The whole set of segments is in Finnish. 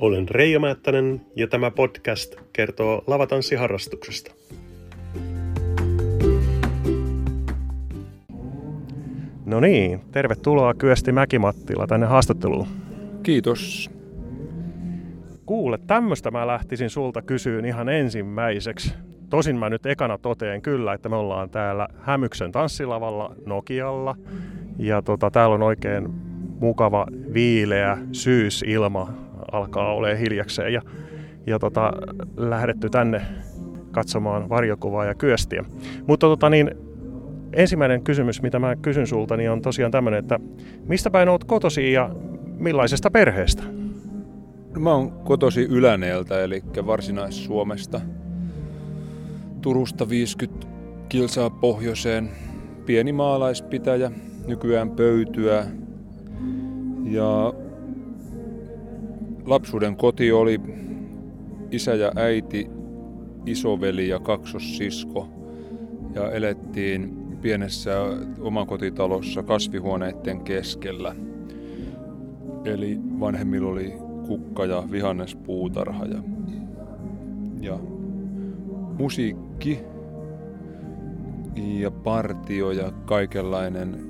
Olen Reijo Määttänen ja tämä podcast kertoo lavatanssiharrastuksesta. No niin, tervetuloa Kyösti Mäkimattila tänne haastatteluun. Kiitos. Kuule, tämmöistä mä lähtisin sulta kysyyn ihan ensimmäiseksi. Tosin mä nyt ekana toteen kyllä, että me ollaan täällä Hämyksen tanssilavalla Nokialla. Ja tota, täällä on oikein mukava, viileä syysilma alkaa olemaan hiljakseen. Ja, ja tota, lähdetty tänne katsomaan varjokuvaa ja kyöstiä. Mutta tota, niin, ensimmäinen kysymys, mitä mä kysyn sulta, niin on tosiaan tämmöinen, että mistä päin oot kotosi ja millaisesta perheestä? No, mä oon kotosi Yläneeltä, eli Varsinais-Suomesta. Turusta 50 kilsaa pohjoiseen. Pieni maalaispitäjä, nykyään pöytyä. Ja lapsuuden koti oli isä ja äiti, isoveli ja kaksossisko. Ja elettiin pienessä omakotitalossa kasvihuoneiden keskellä. Eli vanhemmilla oli kukka- ja vihannespuutarha ja, ja musiikki ja partio ja kaikenlainen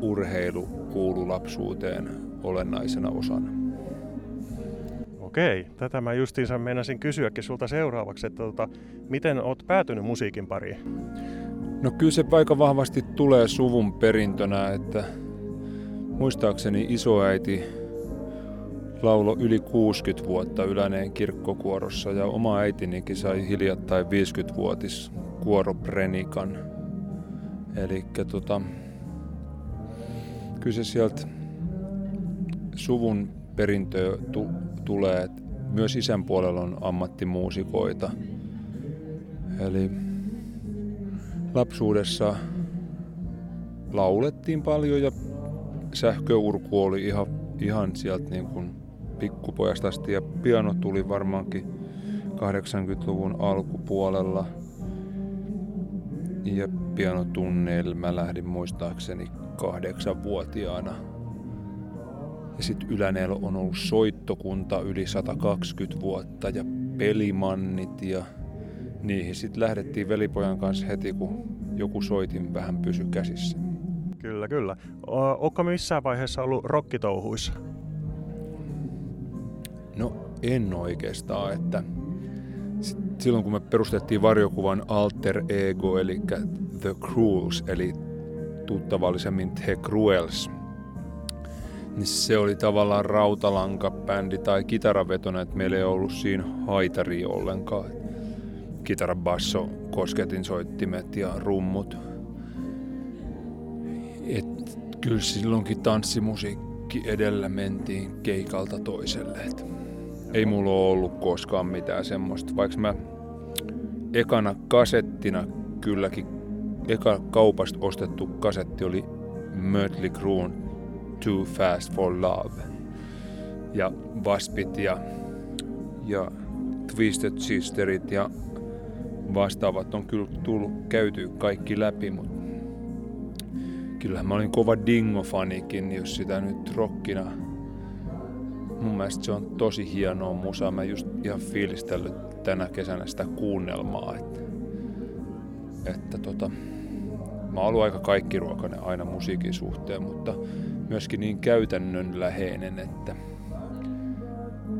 urheilu kuulu lapsuuteen olennaisena osana. Okei, tätä mä justiinsa meinasin kysyäkin sulta seuraavaksi, että tota, miten oot päätynyt musiikin pariin? No kyllä se aika vahvasti tulee suvun perintönä, että muistaakseni isoäiti laulo yli 60 vuotta Yläneen kirkkokuorossa ja oma äitinikin sai hiljattain 50-vuotis kuoroprenikan. Eli tota, kyllä se sieltä suvun perintö tulee. Myös isän puolella on ammattimuusikoita. Eli lapsuudessa laulettiin paljon ja sähköurku oli ihan, ihan sieltä niin kuin pikkupojasta asti ja piano tuli varmaankin 80-luvun alkupuolella. Ja pianotunneille mä lähdin muistaakseni kahdeksanvuotiaana. Ja sitten Ylänellä on ollut soittokunta yli 120 vuotta ja pelimannit ja niihin sitten lähdettiin velipojan kanssa heti, kun joku soitin vähän pysy käsissä. Kyllä, kyllä. Onko missään vaiheessa ollut rokkitouhuissa? No en oikeastaan, että silloin kun me perustettiin varjokuvan Alter Ego, eli The Cruels, eli tuttavallisemmin The Cruels, niin se oli tavallaan rautalankabändi tai kitaravetona, että meillä ei ollut siinä haitari ollenkaan. Kitara, basso, kosketin soittimet ja rummut. Et kyllä silloinkin tanssimusiikki edellä mentiin keikalta toiselle. Et ei mulla ole ollut koskaan mitään semmoista, vaikka mä ekana kasettina kylläkin, eka kaupasta ostettu kasetti oli Mötley Crue Too Fast for Love. Ja Waspit ja, ja Twisted Sisterit ja vastaavat on kyllä tullut käyty kaikki läpi, mutta kyllähän mä olin kova Dingo-fanikin, jos sitä nyt rockina mun mielestä se on tosi hienoa musaa. Mä just ihan fiilistellyt tänä kesänä sitä kuunnelmaa. Että, että tota, mä oon ollut aika kaikkiruokainen aina musiikin suhteen, mutta myöskin niin käytännönläheinen, että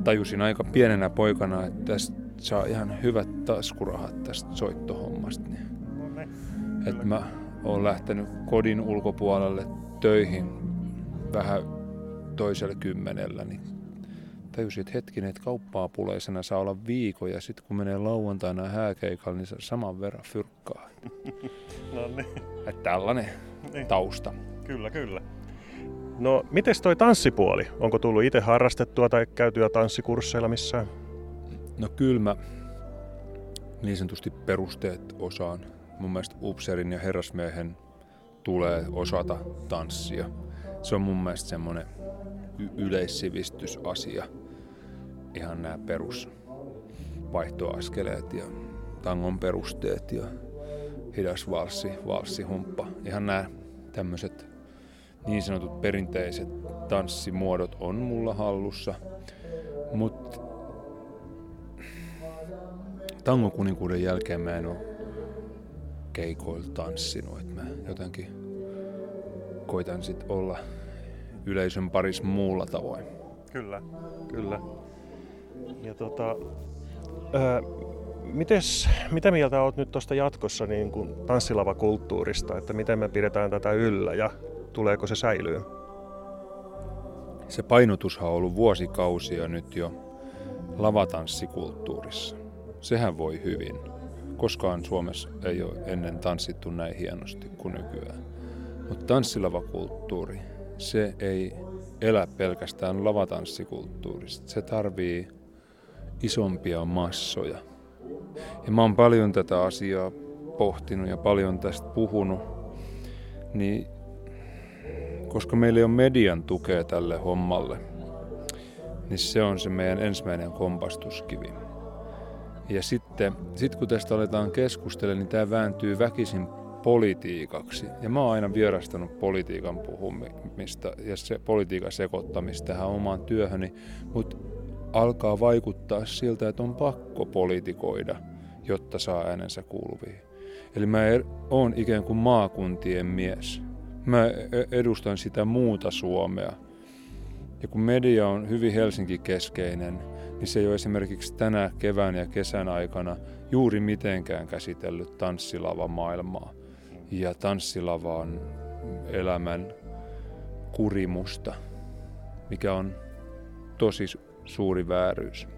tajusin aika pienenä poikana, että tästä saa ihan hyvät taskurahat tästä soittohommasta. Niin. Että mä oon lähtenyt kodin ulkopuolelle töihin vähän toisella kymmenellä, niin tajusin, että hetkinen, että kauppaa puleisena saa olla viikon ja sitten kun menee lauantaina hääkeikalle, niin se saman verran fyrkkaa. no niin. Että tällainen niin. tausta. Kyllä, kyllä. No, miten toi tanssipuoli? Onko tullut itse harrastettua tai käytyä tanssikursseilla missään? No kyllä mä niin sanotusti perusteet osaan. Mun mielestä upserin ja herrasmiehen tulee osata tanssia. Se on mun mielestä semmoinen y- yleissivistysasia. Ihan nämä perus vaihtoaskeleet ja tangon perusteet ja hidas valssi, valssihumppa. Ihan nämä tämmöiset niin sanotut perinteiset tanssimuodot on mulla hallussa. Mutta tangokuninkuuden jälkeen mä en ole keikoilla tanssinut. Et mä jotenkin koitan sit olla yleisön parissa muulla tavoin. Kyllä, kyllä. Ja tota, ää, mites, mitä mieltä olet nyt tuosta jatkossa niin kuin tanssilavakulttuurista, että miten me pidetään tätä yllä ja tuleeko se säilyy? Se painotushan on ollut vuosikausia nyt jo lavatanssikulttuurissa. Sehän voi hyvin. Koskaan Suomessa ei ole ennen tanssittu näin hienosti kuin nykyään. Mutta tanssilavakulttuuri, se ei elä pelkästään lavatanssikulttuurista. Se tarvii isompia massoja. Ja mä oon paljon tätä asiaa pohtinut ja paljon tästä puhunut, niin koska meillä ei ole median tukea tälle hommalle, niin se on se meidän ensimmäinen kompastuskivi. Ja sitten sit kun tästä aletaan keskustella, niin tämä vääntyy väkisin politiikaksi. Ja mä oon aina vierastanut politiikan puhumista ja se politiikan sekoittamista tähän omaan työhöni, mutta alkaa vaikuttaa siltä, että on pakko politikoida, jotta saa äänensä kuuluviin. Eli mä er, oon ikään kuin maakuntien mies. Mä e-, edustan sitä muuta Suomea. Ja kun media on hyvin Helsinki-keskeinen, niin se ei ole esimerkiksi tänä kevään ja kesän aikana juuri mitenkään käsitellyt tanssilavamaailmaa ja tanssilavan elämän kurimusta, mikä on tosi suuri vääryys.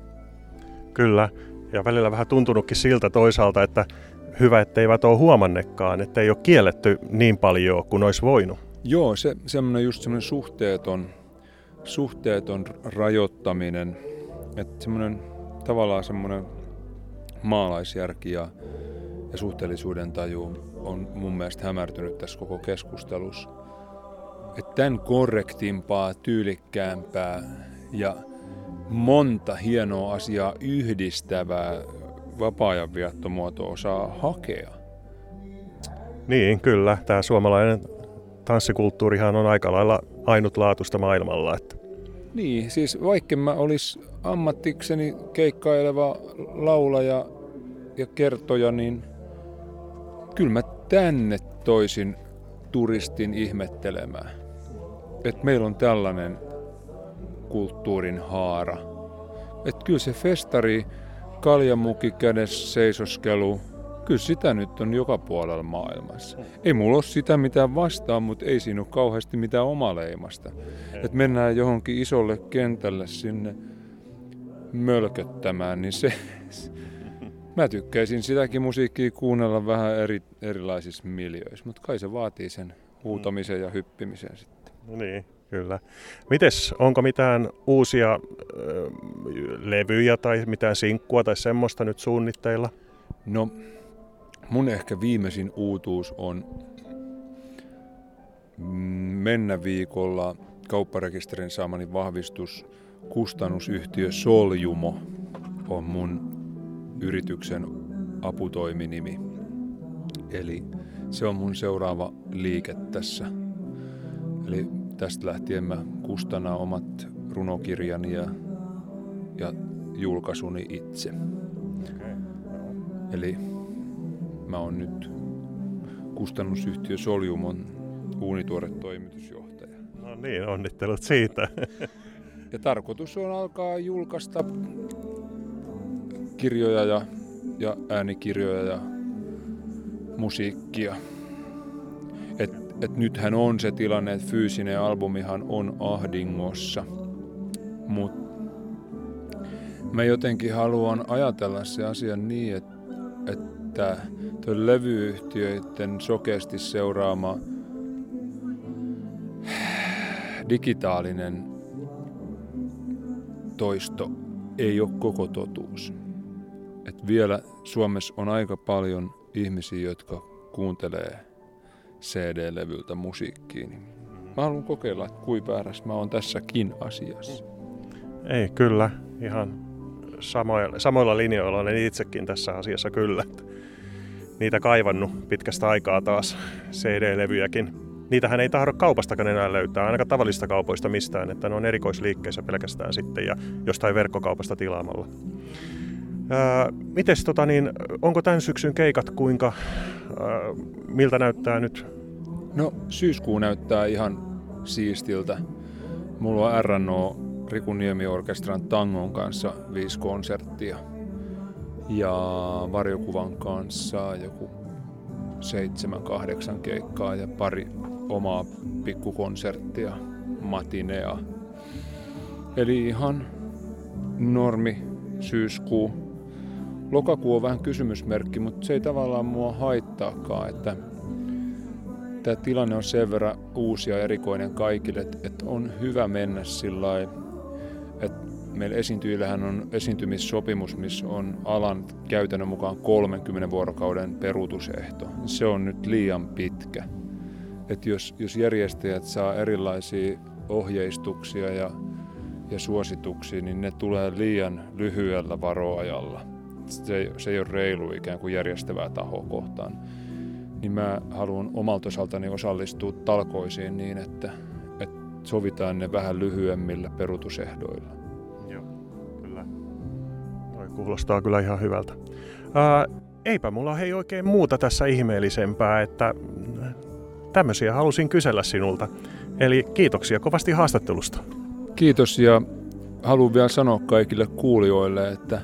Kyllä, ja välillä vähän tuntunutkin siltä toisaalta, että hyvä, etteivät ole huomannekaan, että ei ole kielletty niin paljon kuin olisi voinut. Joo, se semmoinen just semmoinen suhteeton, suhteeton rajoittaminen, että semmoinen tavallaan semmoinen maalaisjärki ja, ja suhteellisuuden taju on mun mielestä hämärtynyt tässä koko keskustelussa. Että tämän korrektimpaa, tyylikkäämpää ja monta hienoa asiaa yhdistävää vapaa-ajan viettomuotoa saa hakea. Niin, kyllä. Tämä suomalainen tanssikulttuurihan on aika lailla ainutlaatuista maailmalla. Että... Niin, siis vaikka mä olis ammattikseni keikkaileva laulaja ja kertoja, niin kyllä mä tänne toisin turistin ihmettelemään. Että meillä on tällainen kulttuurin haara. Että kyllä se festari, kaljamuki kädessä seisoskelu, kyllä sitä nyt on joka puolella maailmassa. Ei mulla ole sitä mitään vastaan, mutta ei siinä ole kauheasti mitään omaleimasta. Että mennään johonkin isolle kentälle sinne mölköttämään, niin se... Mä tykkäisin sitäkin musiikkia kuunnella vähän eri, erilaisissa miljöissä, mutta kai se vaatii sen huutamisen ja hyppimisen sitten. No niin. Kyllä. Mites, onko mitään uusia ö, levyjä tai mitään sinkkua tai semmoista nyt suunnitteilla? No, mun ehkä viimeisin uutuus on mennä viikolla kaupparekisterin saamani vahvistus kustannusyhtiö Soljumo on mun yrityksen aputoiminimi. Eli se on mun seuraava liike tässä. Eli tästä lähtien mä kustannan omat runokirjani ja, ja julkaisuni itse. Okay. Eli mä oon nyt kustannusyhtiö Soljumon uunituore toimitusjohtaja. No niin, onnittelut siitä. ja tarkoitus on alkaa julkaista kirjoja ja, ja äänikirjoja ja musiikkia. Et, et nythän on se tilanne, että fyysinen albumihan on ahdingossa. Mutta mä jotenkin haluan ajatella se asia niin, että, että tuo levyyhtiöiden sokeasti seuraama digitaalinen toisto ei ole koko totuus. Et vielä Suomessa on aika paljon ihmisiä, jotka kuuntelee CD-levyltä musiikkiin. Niin mä haluan kokeilla, että kuinka väärässä mä oon tässäkin asiassa. Ei, kyllä. Ihan samoilla, samoilla linjoilla olen itsekin tässä asiassa kyllä. Niitä kaivannut pitkästä aikaa taas CD-levyjäkin. niitähän ei tahdo kaupastakaan enää löytää, ainakaan tavallista kaupoista mistään, että ne on erikoisliikkeissä pelkästään sitten ja jostain verkkokaupasta tilaamalla. Mites tota niin, onko tämän syksyn keikat kuinka, ää, miltä näyttää nyt? No syyskuu näyttää ihan siistiltä. Mulla on RNO Riku Niemi-orkestran tangon kanssa viisi konserttia ja varjokuvan kanssa joku seitsemän, kahdeksan keikkaa ja pari omaa pikkukonserttia, matinea. Eli ihan normi syyskuu. Lokakuu on vähän kysymysmerkki, mutta se ei tavallaan mua haittaakaan, että tämä tilanne on sen verran uusi ja erikoinen kaikille, että on hyvä mennä sillä että meillä esiintyjillähän on esiintymissopimus, missä on alan käytännön mukaan 30 vuorokauden peruutusehto. Se on nyt liian pitkä. Et jos, jos järjestäjät saa erilaisia ohjeistuksia ja, ja suosituksia, niin ne tulee liian lyhyellä varoajalla. Se, se ei ole reilu ikään kuin järjestävää tahoa kohtaan. Niin mä haluan omalta osaltani osallistua talkoisiin niin, että, että sovitaan ne vähän lyhyemmillä peruutusehdoilla. Kuulostaa kyllä ihan hyvältä. Ää, eipä mulla hei oikein muuta tässä ihmeellisempää, että tämmöisiä halusin kysellä sinulta. Eli kiitoksia kovasti haastattelusta. Kiitos ja haluan vielä sanoa kaikille kuulijoille, että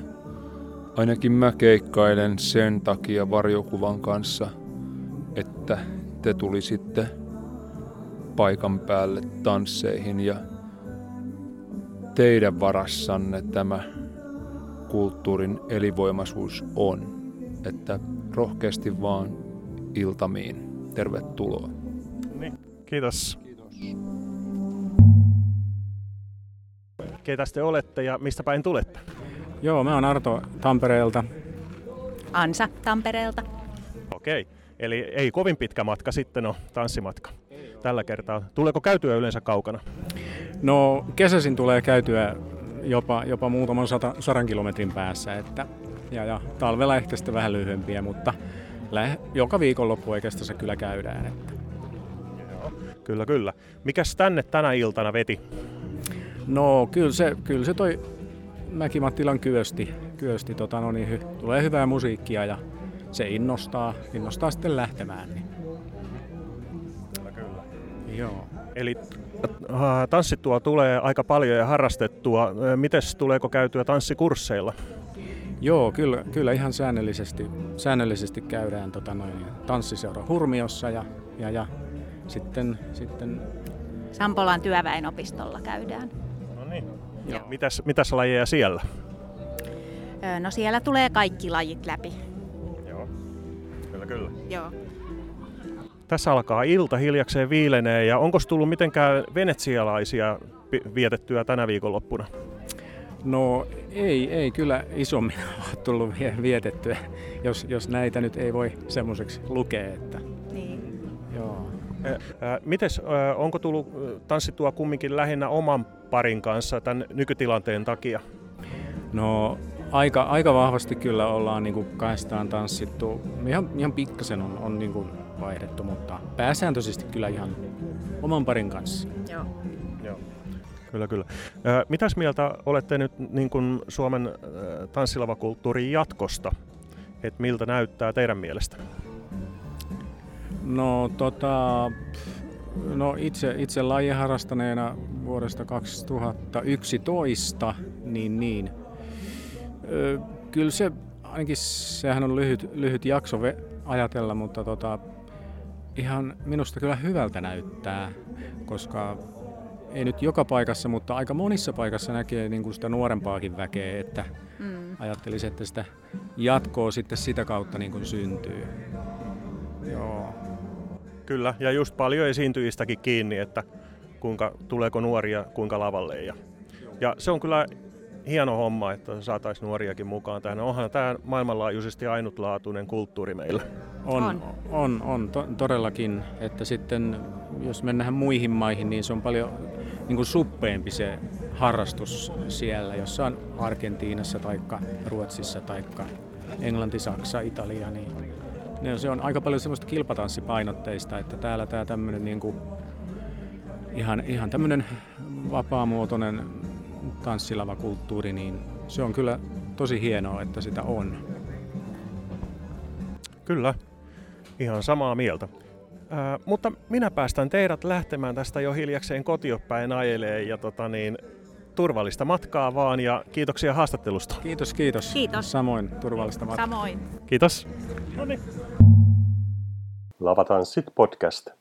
ainakin mä keikkailen sen takia varjokuvan kanssa, että te tulisitte paikan päälle tansseihin ja teidän varassanne tämä kulttuurin elinvoimaisuus on. Että rohkeasti vaan iltamiin. Tervetuloa. Niin, kiitos. Kiitos. Keitä te olette ja mistä päin tulette? Joo, mä oon Arto Tampereelta. Ansa Tampereelta. Okei, eli ei kovin pitkä matka sitten on tanssimatka tällä kertaa. Tuleeko käytyä yleensä kaukana? No kesäisin tulee käytyä jopa, jopa muutaman sata, sadan kilometrin päässä. Että, ja, ja talvella ehkä sitten vähän lyhyempiä, mutta lähe, joka viikonloppu oikeastaan se kyllä käydään. Että. Joo, kyllä, kyllä. Mikäs tänne tänä iltana veti? No kyllä se, kyllä se toi Mäki-Mattilan kyösti, kyösti tota, no niin, hy, tulee hyvää musiikkia ja se innostaa, innostaa sitten lähtemään. Niin. Kyllä, kyllä. Joo. Eli Äh, tanssittua tulee aika paljon ja harrastettua. Äh, mites tuleeko käytyä tanssikursseilla? Joo, kyllä, kyllä ihan säännöllisesti, säännöllisesti käydään tota noin, tanssiseura Hurmiossa ja, ja, ja sitten, sitten... Sampolan työväenopistolla käydään. No niin. Ja mitäs, mitäs lajeja siellä? No siellä tulee kaikki lajit läpi. Joo, kyllä kyllä. Joo. Tässä alkaa ilta, hiljakseen viilenee ja onko tullut mitenkään venetsialaisia vietettyä tänä viikonloppuna? No ei, ei kyllä isommin ole tullut vietettyä, jos, jos näitä nyt ei voi semmoiseksi lukea. Että... Mites, onko tullut tanssittua kumminkin lähinnä oman parin kanssa tämän nykytilanteen takia? No aika, aika vahvasti kyllä ollaan niin kuin kahdestaan tanssittu. Ihan, ihan pikkasen on, on niin kuin vaihdettu, mutta pääsääntöisesti kyllä ihan oman parin kanssa. Joo. Joo. Kyllä, kyllä. Mitäs mieltä olette nyt niin kuin Suomen tanssilavakulttuurin jatkosta? Et miltä näyttää teidän mielestä? No, tota, no itse, itse lajia harrastaneena vuodesta 2011, niin, niin ö, kyllä se, ainakin sehän on lyhyt, lyhyt jakso ajatella, mutta tota, ihan minusta kyllä hyvältä näyttää, koska ei nyt joka paikassa, mutta aika monissa paikassa näkee niin kuin sitä nuorempaakin väkeä, että mm. ajattelisi, että sitä jatkoa sitten sitä kautta niin kuin syntyy. Joo. Kyllä, ja just paljon esiintyjistäkin kiinni, että kuinka, tuleeko nuoria kuinka lavalle. Ja, ja se on kyllä hieno homma, että saataisiin nuoriakin mukaan tähän. Onhan tämä maailmanlaajuisesti ainutlaatuinen kulttuuri meillä. On, on, on, on to, todellakin. Että sitten jos mennään muihin maihin, niin se on paljon niin kuin suppeempi se harrastus siellä, jossain Argentiinassa tai Ruotsissa tai Englanti, Saksa, Italia, niin ne, se on aika paljon semmoista kilpatanssipainotteista, että täällä tämä tämmöinen niin kuin, ihan, ihan tämmöinen vapaamuotoinen tanssilavakulttuuri, niin se on kyllä tosi hienoa, että sitä on. Kyllä, ihan samaa mieltä. Ää, mutta minä päästän teidät lähtemään tästä jo hiljakseen kotiopäin ajelee ja tota niin, turvallista matkaa vaan ja kiitoksia haastattelusta. Kiitos, kiitos. Kiitos. Samoin turvallista matkaa. Samoin. Kiitos. Lavatanssit podcast.